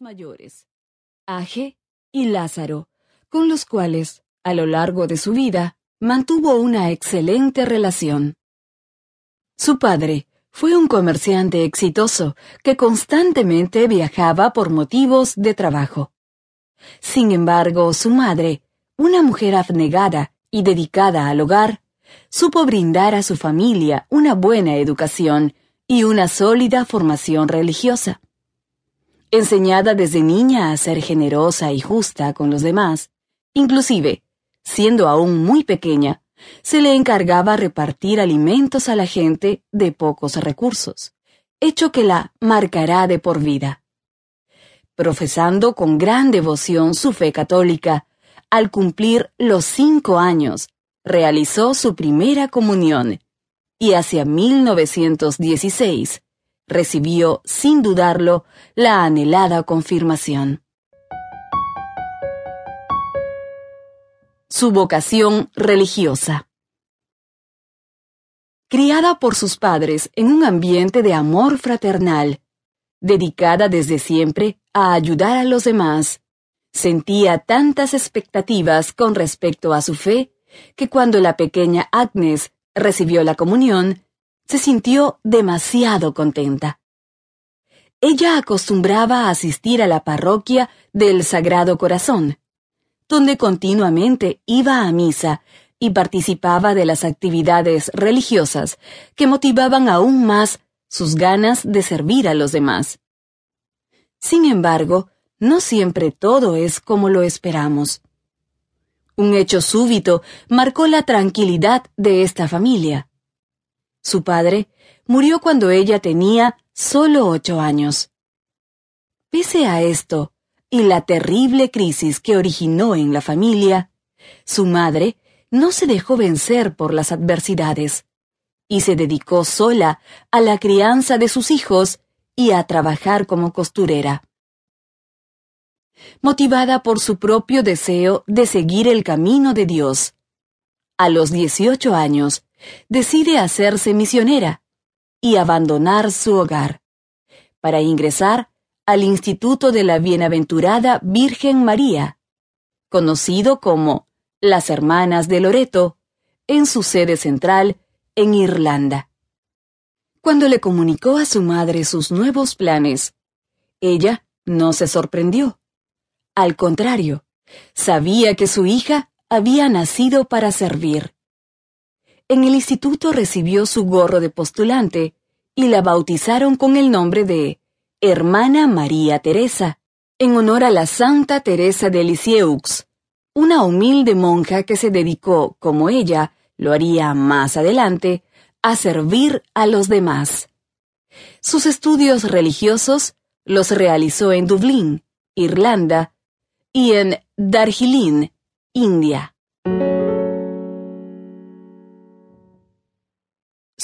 mayores, Aje y Lázaro, con los cuales, a lo largo de su vida, mantuvo una excelente relación. Su padre fue un comerciante exitoso que constantemente viajaba por motivos de trabajo. Sin embargo, su madre, una mujer abnegada y dedicada al hogar, supo brindar a su familia una buena educación y una sólida formación religiosa. Enseñada desde niña a ser generosa y justa con los demás, inclusive siendo aún muy pequeña, se le encargaba repartir alimentos a la gente de pocos recursos, hecho que la marcará de por vida. Profesando con gran devoción su fe católica, al cumplir los cinco años, realizó su primera comunión y hacia 1916 recibió, sin dudarlo, la anhelada confirmación. su vocación religiosa. Criada por sus padres en un ambiente de amor fraternal, dedicada desde siempre a ayudar a los demás, sentía tantas expectativas con respecto a su fe que cuando la pequeña Agnes recibió la comunión, se sintió demasiado contenta. Ella acostumbraba a asistir a la parroquia del Sagrado Corazón, donde continuamente iba a misa y participaba de las actividades religiosas que motivaban aún más sus ganas de servir a los demás. Sin embargo, no siempre todo es como lo esperamos. Un hecho súbito marcó la tranquilidad de esta familia. Su padre murió cuando ella tenía solo ocho años. Pese a esto, y la terrible crisis que originó en la familia, su madre no se dejó vencer por las adversidades y se dedicó sola a la crianza de sus hijos y a trabajar como costurera. Motivada por su propio deseo de seguir el camino de Dios, a los 18 años decide hacerse misionera y abandonar su hogar para ingresar al Instituto de la Bienaventurada Virgen María, conocido como las Hermanas de Loreto, en su sede central en Irlanda. Cuando le comunicó a su madre sus nuevos planes, ella no se sorprendió. Al contrario, sabía que su hija había nacido para servir. En el instituto recibió su gorro de postulante y la bautizaron con el nombre de Hermana María Teresa, en honor a la Santa Teresa de Lisieux, una humilde monja que se dedicó, como ella lo haría más adelante, a servir a los demás. Sus estudios religiosos los realizó en Dublín, Irlanda, y en Darjeeling, India.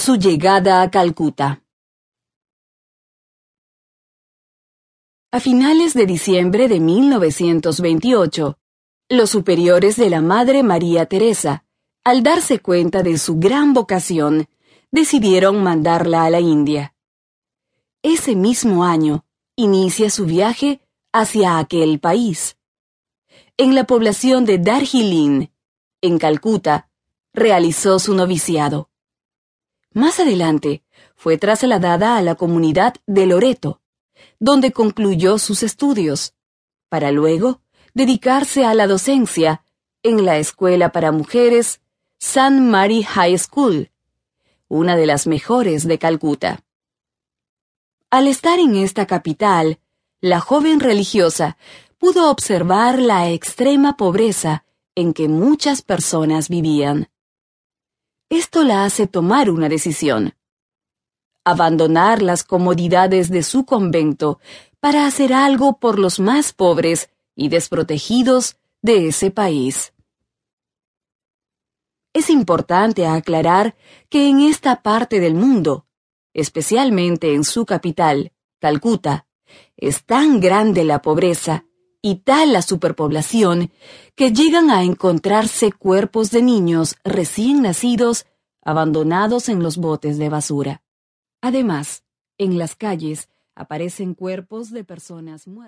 Su llegada a Calcuta. A finales de diciembre de 1928, los superiores de la Madre María Teresa, al darse cuenta de su gran vocación, decidieron mandarla a la India. Ese mismo año, inicia su viaje hacia aquel país. En la población de Darjeeling, en Calcuta, realizó su noviciado. Más adelante, fue trasladada a la comunidad de Loreto, donde concluyó sus estudios, para luego dedicarse a la docencia en la Escuela para Mujeres St. Mary High School, una de las mejores de Calcuta. Al estar en esta capital, la joven religiosa pudo observar la extrema pobreza en que muchas personas vivían. Esto la hace tomar una decisión abandonar las comodidades de su convento para hacer algo por los más pobres y desprotegidos de ese país. Es importante aclarar que en esta parte del mundo, especialmente en su capital, Calcuta, es tan grande la pobreza y tal la superpoblación que llegan a encontrarse cuerpos de niños recién nacidos abandonados en los botes de basura. Además, en las calles aparecen cuerpos de personas muertas.